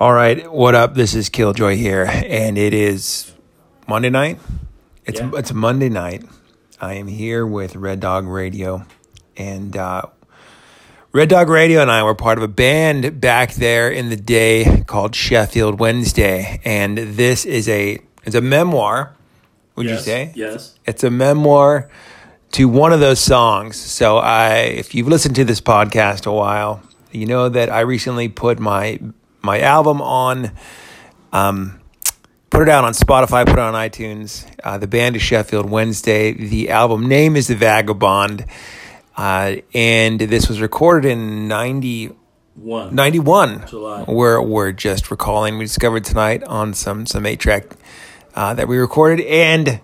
All right, what up? This is Killjoy here, and it is Monday night. It's Yeah. it's Monday night. I am here with Red Dog Radio, and uh, Red Dog Radio and I were part of a band back there in the day called Sheffield Wednesday, and this is a it's a memoir. Would you say? Yes. It's a memoir to one of those songs. So I if you've listened to this podcast a while, you know that I recently put my my album on um put it out on Spotify, put it on iTunes. Uh, the band is Sheffield Wednesday. The album name is The Vagabond. Uh, and this was recorded in 90 One. 91 July. we're we're just recalling we discovered tonight on some some eight track uh, that we recorded and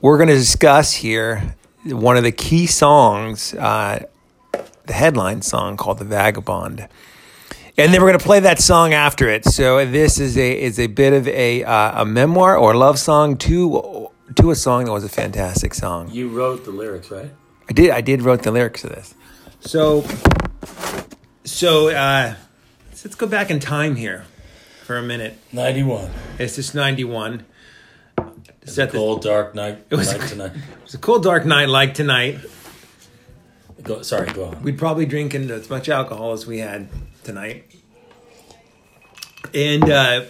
we're going to discuss here one of the key songs uh, the headline song called the vagabond and then we're going to play that song after it so this is a is a bit of a uh, a memoir or love song to to a song that was a fantastic song You wrote the lyrics, right? I did. I did wrote the lyrics of this. So, so uh, let's, let's go back in time here for a minute. 91. It's just ninety one. It's a Set the, cold, dark night. It was- night tonight. it was a cool, dark night like tonight. Go, sorry, go on. We'd probably drink into as much alcohol as we had tonight. And uh,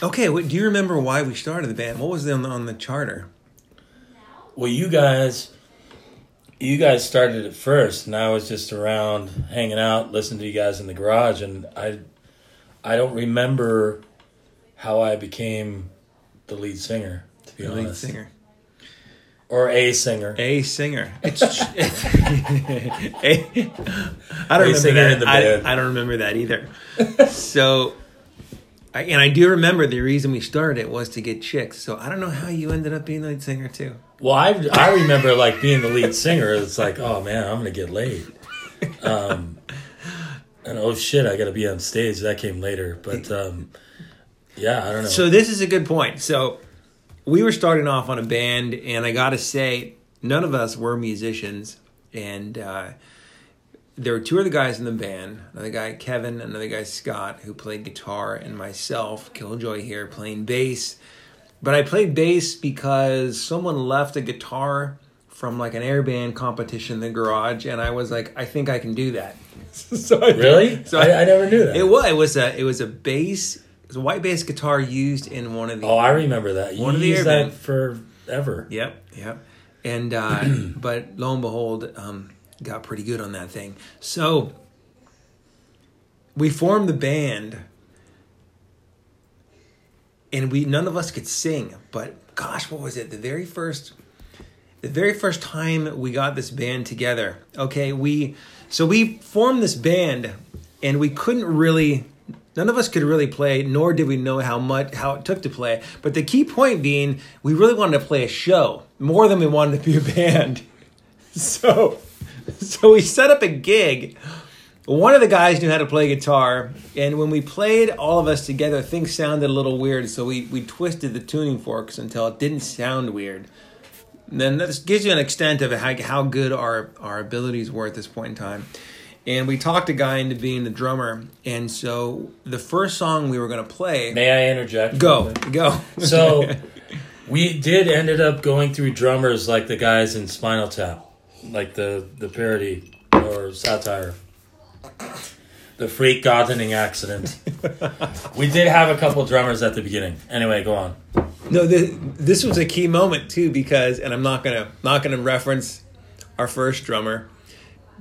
okay, what, do you remember why we started the band? What was on the, on the charter? Well, you guys, you guys started it first, and I was just around hanging out, listening to you guys in the garage, and I, I don't remember how I became the lead singer. To be The lead singer. Or a singer. A singer. It's, a, I don't A remember that. in the I. I don't remember that either. so, I, and I do remember the reason we started it was to get chicks. So I don't know how you ended up being the lead singer too. Well, I I remember like being the lead singer. It's like, oh man, I'm gonna get laid. Um, and oh shit, I gotta be on stage. That came later, but um, yeah, I don't know. So this is a good point. So we were starting off on a band, and I got to say, none of us were musicians, and uh, there were two other guys in the band. Another guy, Kevin, another guy, Scott, who played guitar, and myself, Killjoy here, playing bass. But I played bass because someone left a guitar from like an air band competition in the garage, and I was like, I think I can do that. so I- really, So I, I never knew that. it was. It was a. It was a bass. Was a white bass guitar used in one of the. oh, I remember that. You One of the used that forever. Yep. Yep. And uh, but lo and behold, um, got pretty good on that thing. So we formed the band, and we none of us could sing. But gosh, what was it? The very first. The very first time we got this band together, okay, we so we formed this band and we couldn't really none of us could really play nor did we know how much how it took to play. But the key point being we really wanted to play a show more than we wanted to be a band. So so we set up a gig. One of the guys knew how to play guitar and when we played all of us together things sounded a little weird so we we twisted the tuning forks until it didn't sound weird. Then that gives you an extent of how, how good our, our abilities were at this point in time. And we talked a guy into being the drummer. And so the first song we were going to play, May I interject? go, go. So we did ended up going through drummers like the guys in Spinal Tap, like the the parody or satire. The freak gardening accident. we did have a couple drummers at the beginning. Anyway, go on. no, this, this was a key moment too because, and I'm not gonna not gonna reference our first drummer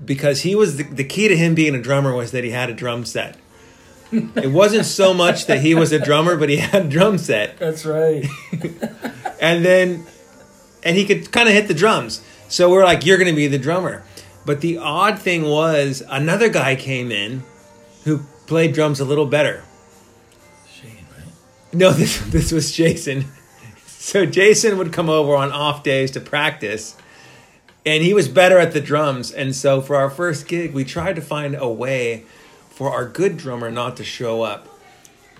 because he was the, the key to him being a drummer was that he had a drum set. It wasn't so much that he was a drummer, but he had a drum set. That's right. and then and he could kind of hit the drums so we're like you're going to be the drummer but the odd thing was another guy came in who played drums a little better Shane, right? no this this was jason so jason would come over on off days to practice and he was better at the drums and so for our first gig we tried to find a way for our good drummer not to show up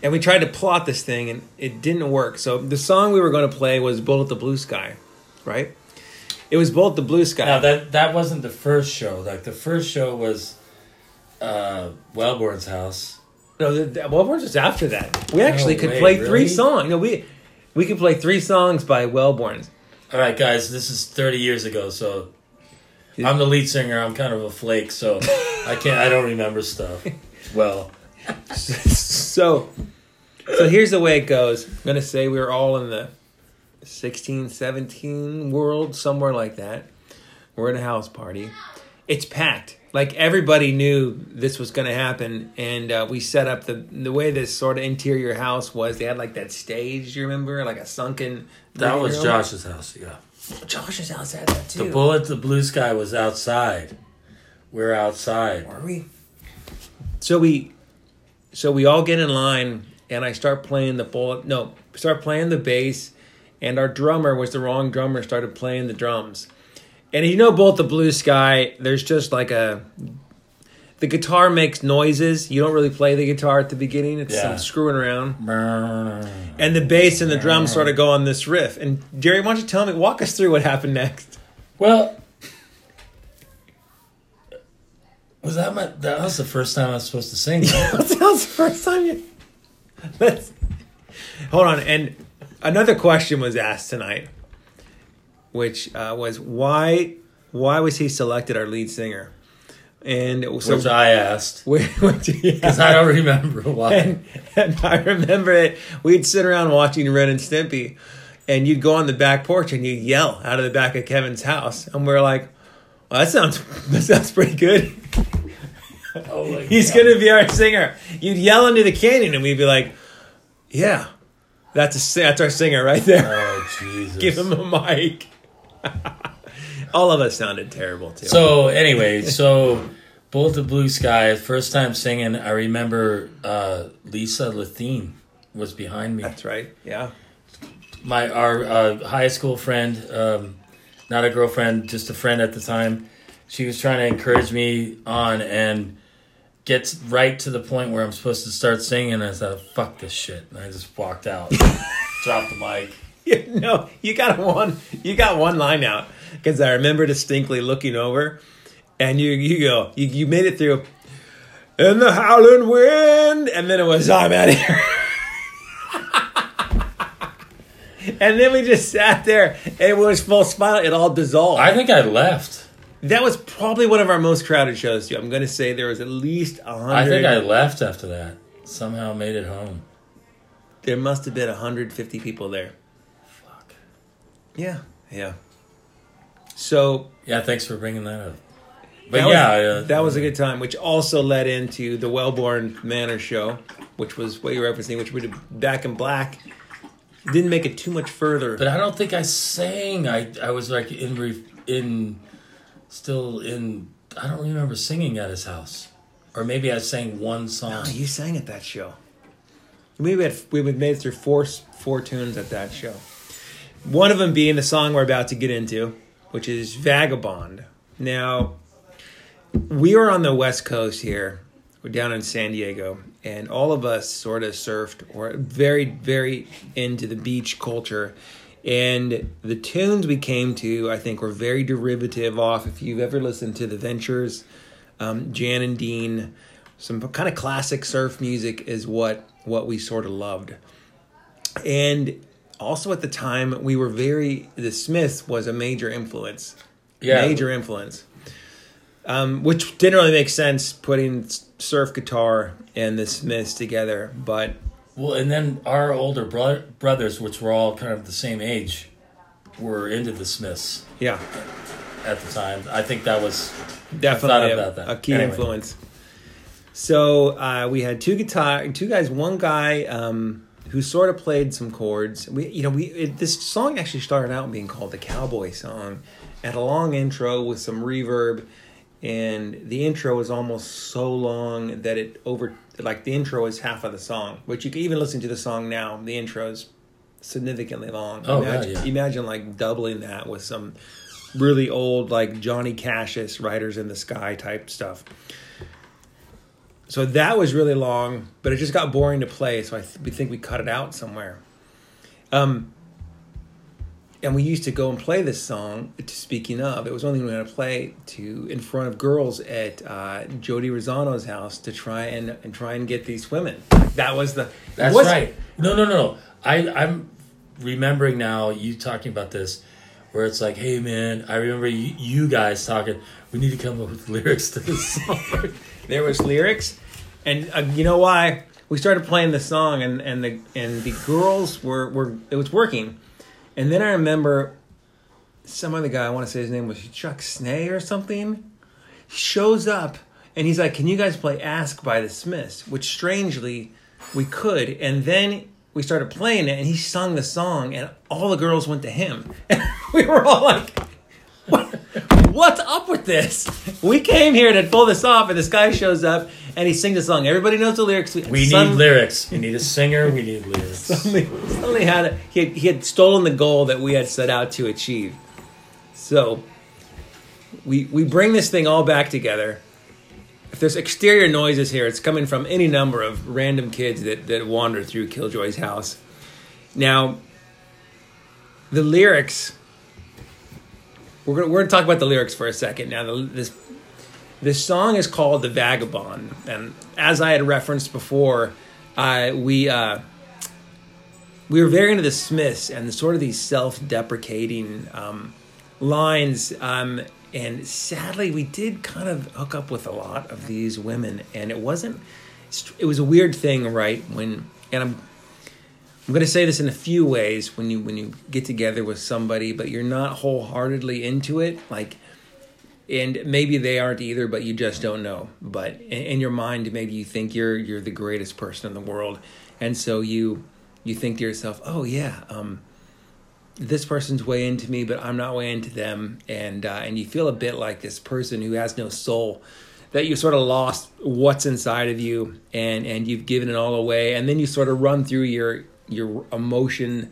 and we tried to plot this thing and it didn't work so the song we were going to play was bullet the blue sky right it was bullet the blue sky Now that that wasn't the first show. Like the first show was uh Wellborn's house No, the, the Wellborns was after that. We actually No could way, play three really? songs. No, we we could play three songs by Wellborns. All right, guys, this is 30 years ago, so I'm the lead singer. I'm kind of a flake, so I can't. I don't remember stuff. Well, so so here's the way it goes. I'm gonna say we were all in the 16, 17 world, somewhere like that. We're at a house party. It's packed. Like everybody knew this was going to happen, and uh, we set up the the way this sort of interior house was. They had like that stage, you remember, like a sunken. that was room. Josh's house. Yeah, Josh's house had that too. the bullet, the blue sky was outside. We're outside. Were we? So we, so we all get in line, and I start playing the bullet. No, start playing the bass, and our drummer was the wrong drummer. Started playing the drums, and you know, both the blue sky. There's just like a. The guitar makes noises. You don't really play the guitar at the beginning. It's Yeah. some screwing around. And the bass and the drums sort of go on this riff. And Jerry, why don't you tell me, walk us through what happened next? Well, was that my? That was the first time I was supposed to sing. that was the first time you. Let's hold on. And another question was asked tonight, which uh, was why why was he selected our lead singer? And it was so which I asked yeah. because I don't remember why. and, and I remember it. We'd sit around watching Ren and Stimpy, and you'd go on the back porch and you'd yell out of the back of Kevin's house, and we're like, well, "That sounds that sounds pretty good." Oh He's God. gonna be our singer. You'd yell into the canyon, and we'd be like, "Yeah, that's a that's our singer right there. Oh Jesus! Give him a mic." All of us sounded terrible too. So anyway, so both the blue sky. First time singing, I remember uh, Lisa Lathine was behind me. that's right. Yeah. My our uh, high school friend, um, not a girlfriend, just a friend at the time. She was trying to encourage me on and gets right to the point where I'm supposed to start singing. I said, "Fuck this shit," and I just walked out, dropped the mic. no, you got one. You got one line out because I remember distinctly looking over, and you you go you, you made it through. In the howling wind, and then it was I'm out of here. and then we just sat there, and it was full smile. It all dissolved. I think I left. that was probably one of our most crowded shows. Too. I'm going to say there was at least a hundred. I think I left after that. Somehow made it home. there must have been 150 people there. Fuck. Yeah, yeah. So Yeah, thanks for bringing that up. But that yeah, was, uh, that was a good time, which also led into the Wellborn Manor show, which was what you're referencing, which we did back in black. Didn't make it too much further. But I don't think I sang. I I was like in re, in still in. I don't remember singing at his house, or maybe I sang one song. Oh, you sang at that show. We had we had made it through four four tunes at that show. One of them being the song we're about to get into, which is Vagabond. Now, we were on the West Coast here. We're down in San Diego, and all of us sort of surfed or very, very into the beach culture. And the tunes we came to, I think, were very derivative off. If you've ever listened to the Ventures, um, Jan and Dean, some kind of classic surf music is what what we sort of loved. And also at the time, we were very the Smiths was a major influence Yeah, major influence. Um, which didn't really make sense putting surf guitar and the Smiths together, but Well, and then our older bro- brothers, which were all kind of the same age, were into the Smiths yeah, at the time. I think that was definitely a, that. a key Anyway. influence. So uh, we had two guitar, two guys, one guy um, who sort of played some chords. We, you know, we it, this song actually started out being called the Cowboy Song, had a long intro with some reverb, and the intro was almost so long that it over like the intro is half of the song. Which you can even listen to the song now. The intro is significantly long. Oh, yeah, imagine, yeah. imagine like doubling that with some really old like Johnny Cash's Riders in the Sky type stuff. So that was really long, but it just got boring to play. So I th- we think we cut it out somewhere. Um, and we used to go and play this song. Speaking of, it was only we going to play to in front of girls at uh, Jody Rosano's house to try and and try and get these women. That was the That's was- right. No, no, no. I I'm remembering now you talking about this, where it's like, hey man, I remember you, you guys talking. We need to come up with lyrics to this song. There was lyrics, and uh, you know why? We started playing the song, and and the and the girls were were it was working, and then I remember some other guy. I want to say his name was Chuck Snay or something. Shows up and he's like, "Can you guys play Ask by the Smiths?" Which strangely we could, and then we started playing it, and he sung the song, and all the girls went to him, and we were all like. What, what's up with this? We came here to pull this off, and this guy shows up and he sings a song. Everybody knows the lyrics. we Some- need lyrics. We need a singer. We need lyrics. Suddenly, suddenly had a, he had, he had stolen the goal that we had set out to achieve. So we we bring this thing all back together. If there's exterior noises here, it's coming from any number of random kids that, that wander through Killjoy's house. Now, the lyrics. We're gonna we're gonna talk about the lyrics for a second. Now, the, this this song is called "The Vagabond," and as I had referenced before, uh, we uh, we were very into the Smiths and sort of these self-deprecating um, lines. Um, and sadly, we did kind of hook up with a lot of these women, and it wasn't. It was a weird thing, right? When and I'm I'm going to say this in a few ways when you when you get together with somebody, but you're not wholeheartedly into it, like. And maybe they aren't either, but you just don't know. But in, in your mind, maybe you think you're you're the greatest person in the world, and so you you think to yourself, "Oh yeah, um, this person's way into me, but I'm not way into them," and uh, and you feel a bit like this person who has no soul, that you sort of lost what's inside of you, and and you've given it all away, and then you sort of run through your your emotion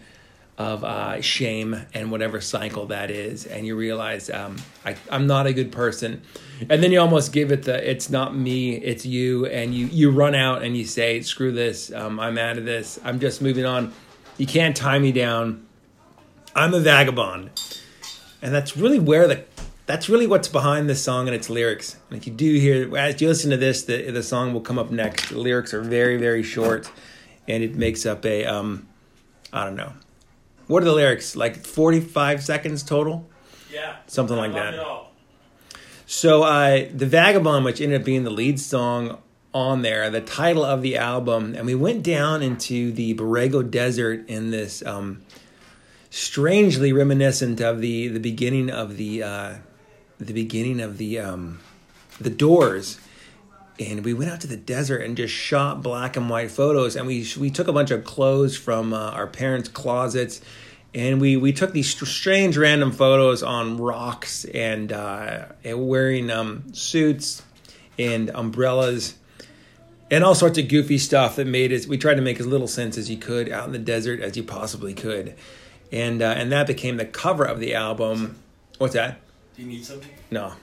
of uh, shame and whatever cycle that is, and you realize um, I, I'm not a good person, and then you almost give it the it's not me, it's you, and you you run out and you say screw this, um, I'm out of this, I'm just moving on. You can't tie me down. I'm a vagabond, and that's really where the that's really what's behind this song and its lyrics. And if you do hear as you listen to this, the the song will come up next. The lyrics are very very short, and it makes up a um, I don't know. What are the lyrics? Like 45 seconds total? Yeah, Something like that. So, uh, The Vagabond, which ended up being the lead song on there, the title of the album, and we went down into the Borrego Desert in this um, strangely reminiscent of the, the beginning of the uh, the beginning of the um, the Doors. And we went out to the desert and just shot black and white photos. And we we took a bunch of clothes from uh, our parents' closets, and we we took these strange random photos on rocks and, uh, and wearing um, suits and umbrellas and all sorts of goofy stuff that made us. We tried to make as little sense as you could out in the desert as you possibly could, and uh, and that became the cover of the album. What's that? Do you need something? No,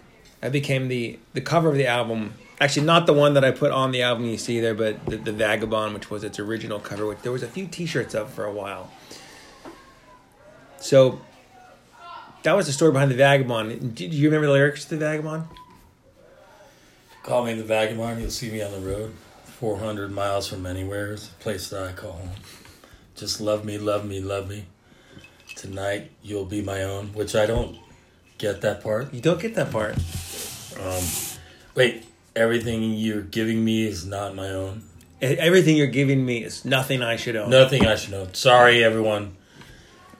that became the the cover of the album. Actually, not the one that I put on the album you see there, but the, the Vagabond, which was its original cover. Which there was a few T-shirts of for a while. So that was the story behind the Vagabond. Do you remember the lyrics to the Vagabond? Call me the vagabond. You'll see me on the road, four hundred miles from anywhere. It's a place that I call home. Just love me, love me, love me. Tonight you'll be my own, which I don't get that part. You don't get that part. Um, wait, everything you're giving me is not my own. Everything you're giving me is nothing I should own. Nothing I should own. Sorry, everyone.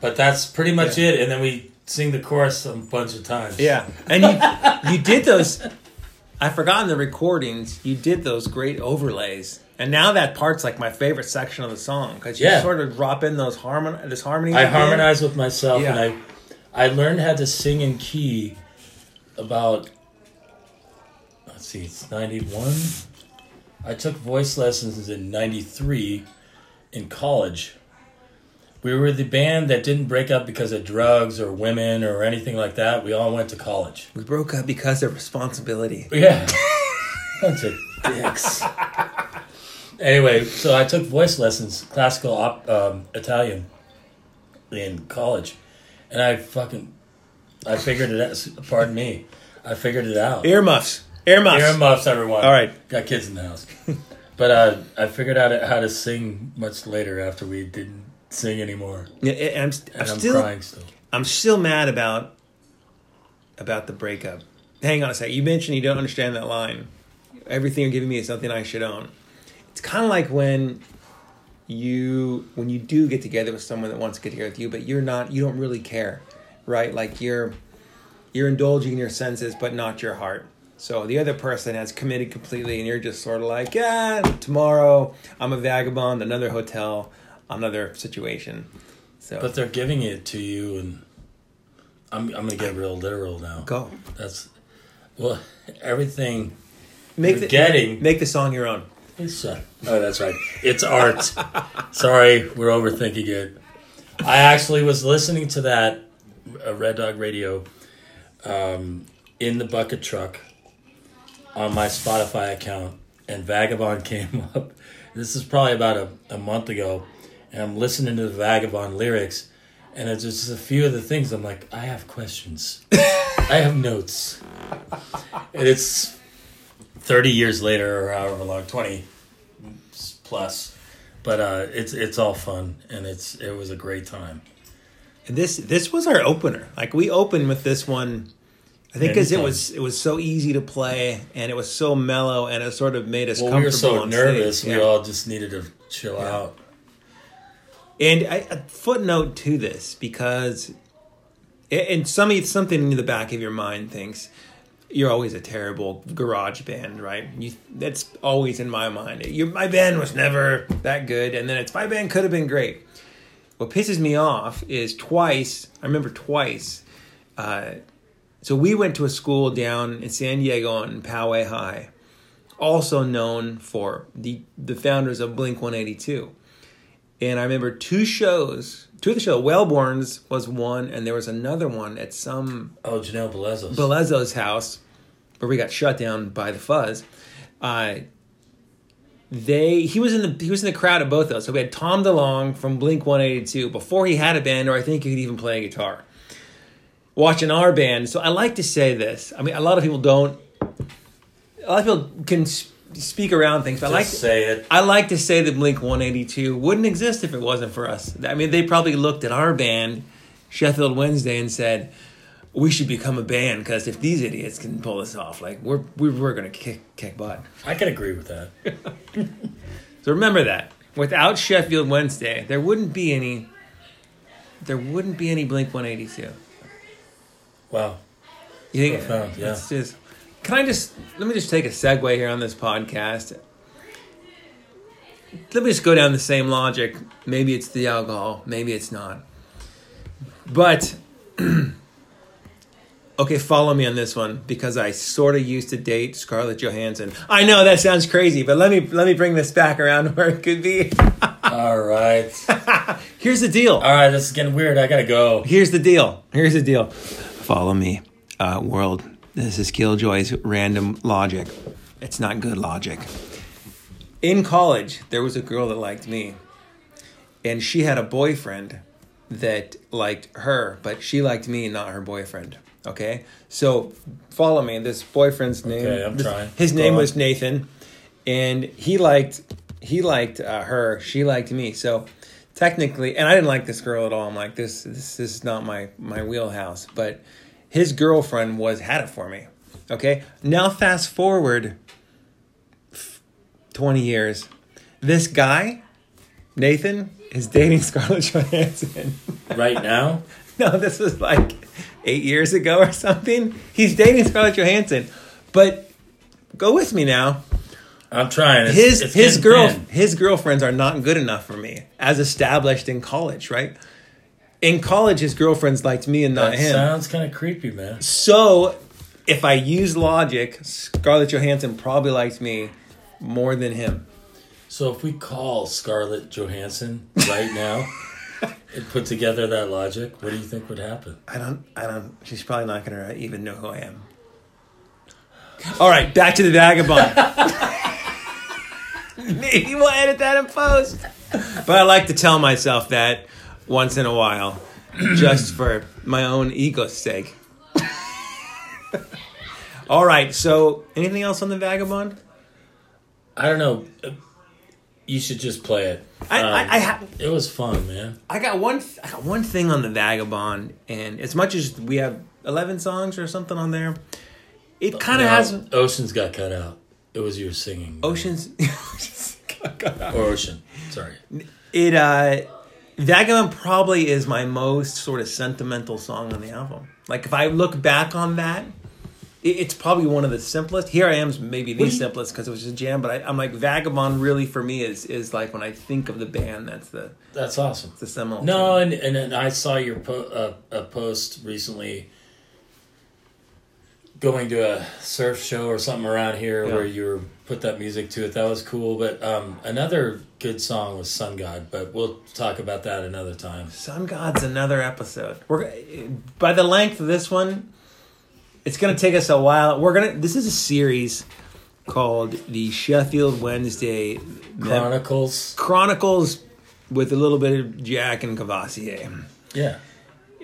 But that's pretty much it. And then we sing the chorus a bunch of times. Yeah, and you you did those. I forgot in the recordings you did those great overlays, and now that part's like my favorite section of the song because you Yeah. sort of drop in those harmon this harmony. I at the end. harmonize with myself, Yeah. and I I learned how to sing in key about let's see, it's ninety one. I took voice lessons in ninety three in college. We were the band that didn't break up because of drugs or women or anything like that. We all went to college. We broke up because of responsibility. Yeah. Bunch of dicks. anyway, so I took voice lessons, classical op, um, Italian, in college, and I fucking, I figured it out. Pardon me, I figured it out. Earmuffs. Earmuffs. Earmuffs, everyone. All right. got kids in the house, but uh, I figured out how to sing much later after we didn't sing anymore, Yeah, and I'm, st- I'm I'm still crying still. I'm still mad about about the breakup. Hang on a sec. You mentioned you don't understand that line. Everything you're giving me is something I should own. It's kind of like when you when you do get together with someone that wants to get together with you, but you're not. You don't really care, right? Like you're you're indulging your senses, but not your heart. So the other person has committed completely, and you're just sort of like, yeah, tomorrow I'm a vagabond, another hotel, another situation. So But they're giving it to you, and I'm I'm gonna get real literal now. go That's well, everything make the getting- make the song your own. is. Uh, oh, that's right. It's art. Sorry, we're overthinking it. I actually was listening to that uh, Red Dog Radio um, in the bucket truck on my Spotify account, and Vagabond came up. This is probably about a, a month ago, and I'm listening to the Vagabond lyrics, and it's just a few of the things I'm like, I have questions, I have notes, and it's 30 years later, or however long, 20 plus. But uh, it's it's all fun, and it's it was a great time. And this this was our opener. Like we opened with this one, I think because it was it was so easy to play and it was so mellow and it sort of made us Well, we comfortable. were so nervous, stage. we Yeah. all just needed to chill Yeah. out. And I, a footnote to this because, and some something in the back of your mind thinks you're always a terrible garage band, right? You that's always in my mind. You, my band was never that good, and then it's my band could have been great. What pisses me off is twice. I remember twice. Uh, so we went to a school down in San Diego on Poway High, also known for the the founders of Blink One Eighty Two. And I remember two shows, two of the shows. Wellborn's was one, and there was another one at some Oh, Janelle Belezos. Belezos house where we got shut down by the fuzz. Uh, they he was in the he was in the crowd at both of those. So we had Tom DeLonge from Blink One Eighty Two before he had a band, or I think he could even play a guitar. Watching our band, so I like to say this. I mean, a lot of people don't. A lot of people can speak around things, but Just I like to say it. I like to say that Blink 182 wouldn't exist if it wasn't for us. I mean, they probably looked at our band, Sheffield Wednesday, and said, "We should become a band because if these idiots can pull this off, like we're we're, we're going to kick kick butt." I can agree with that. So remember that. Without Sheffield Wednesday, there wouldn't be any. There wouldn't be any Blink 182. Wow. You think? Profound, yeah. It's just. Can I just let me just take a segue here on this podcast? Let me just go down the same logic. Maybe it's the alcohol. Maybe it's not. But okay, follow me on this one because I sort of used to date Scarlett Johansson. I know that sounds crazy, but let me let me bring this back around where it could be. All right. Here's the deal. All right, this is getting weird. I gotta go. Here's the deal. Here's the deal. Follow me, uh, world. This is Killjoy's random logic. It's not good logic. In college, there was a girl that liked me, and she had a boyfriend that liked her, but she liked me, not her boyfriend. Okay, so follow me. This boyfriend's name. Okay, I'm this- trying. His Go name on. was Nathan, and he liked he liked uh, her. She liked me. So technically, and I didn't like this girl at all. I'm like this this, this is not my my wheelhouse. But his girlfriend was had it for me. Okay, now fast forward twenty years. This guy, Nathan, is dating Scarlett Johansson. Right now? No, this was like eight years ago or something. He's dating Scarlett Johansson, but go with me now. I'm trying. It's, His it's his girl thin. his girlfriends are not good enough for me, as established in college. Right? In college, his girlfriends liked me and not That him. sounds kind of creepy, man. so, if I use logic, Scarlett Johansson probably liked me more than him. So if we call Scarlett Johansson right now and put together that logic, what do you think would happen? I don't. I don't. She's probably not going to even know who I am. All right, back to the vagabond. Maybe we'll edit that in post. But I like to tell myself that once in a while. just for my own ego's sake. All right. So, anything else on the Vagabond? I don't know. You should just play it. I, Um, I, I, ha- it was fun, man. I got one. Th- I got one thing on the Vagabond, and as much as we have eleven songs or something on there, it kind of No, has Oceans got cut out. It was your singing. oceans. Or Ocean. Sorry. it uh, Vagabond probably is my most sort of sentimental song on the album. Like if I look back on that, it, it's probably one of the simplest. Here I am, maybe the simplest because it was just a jam. But I, I'm like Vagabond. Really, for me, is is like when I think of the band, that's the That's awesome. the seminal. No, and and then I saw your po- uh, a post recently going to a surf show or something around here Yeah. where you were put that music to it. That was cool. But um, another good song was Sun God. But we'll talk about that another time. Sun God's another episode. We're by the length of this one, it's gonna take us a while. We're gonna. This is a series called the Sheffield Wednesday Chronicles. Chronicles with a little bit of Jack and Cavassier. Yeah.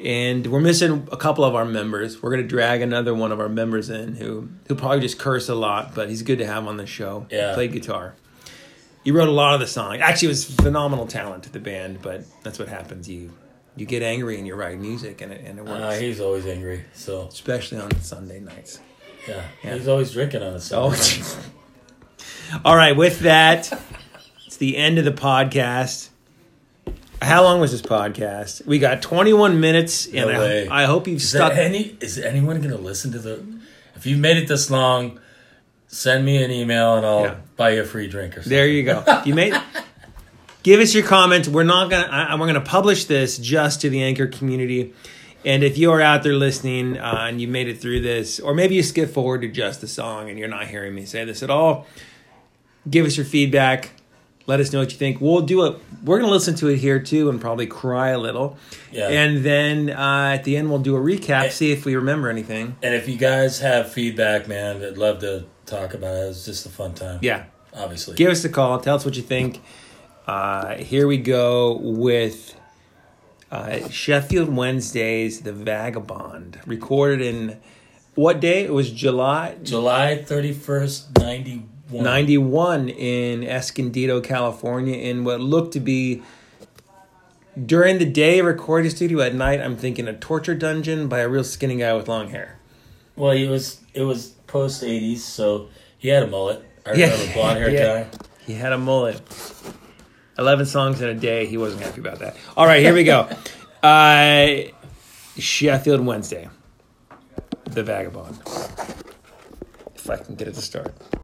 And we're missing a couple of our members. We're gonna drag another one of our members in who who probably just curse a lot, but he's good to have on the show. Yeah. Played guitar. He wrote a lot of the song. Actually, it was phenomenal talent to the band, but that's what happens. You you get angry and you write music, and it and it works. Uh, he's always angry. So Especially on Sunday nights. yeah, Yeah. he's always drinking on a Oh, all right. With that, it's the end of the podcast. How long was this podcast? We got 21 minutes, and No. I, I hope you've Is, stuck. any, is anyone going to listen to the? If you've made it this long, send me an email and I'll Yeah. buy you a free drink or something. There you go. You made. Give us your comments. We're not gonna. I, we're gonna publish this just to the anchor community. And if you are out there listening uh, and you made it through this, or maybe you skip forward to just the song and you're not hearing me say this at all, give us your feedback. Let us know what you think. We'll do it. We're gonna listen to it here too and probably cry a little. Yeah. And then uh, at the end we'll do a recap, And- see if we remember anything. And if you guys have feedback, man, I'd love to talk about it. It's just a fun time. Yeah. Obviously. give us a call. Tell us what you think. Uh, here we go with uh, Sheffield Wednesdays, The Vagabond, recorded in what day? It was July July 31st, 91. 91 in Escondido, California, in what looked to be during the day recording studio. At night, I'm thinking a torture dungeon by a real skinny guy with long hair. Well, he was, it was post 80s, so he had a mullet. I Yeah. remember blonde hair Yeah. guy. He had a mullet. 11 songs in a day. He wasn't happy about that. All right, here we go. Uh, Sheffield Wednesday. The Vagabond. If I can get it to start.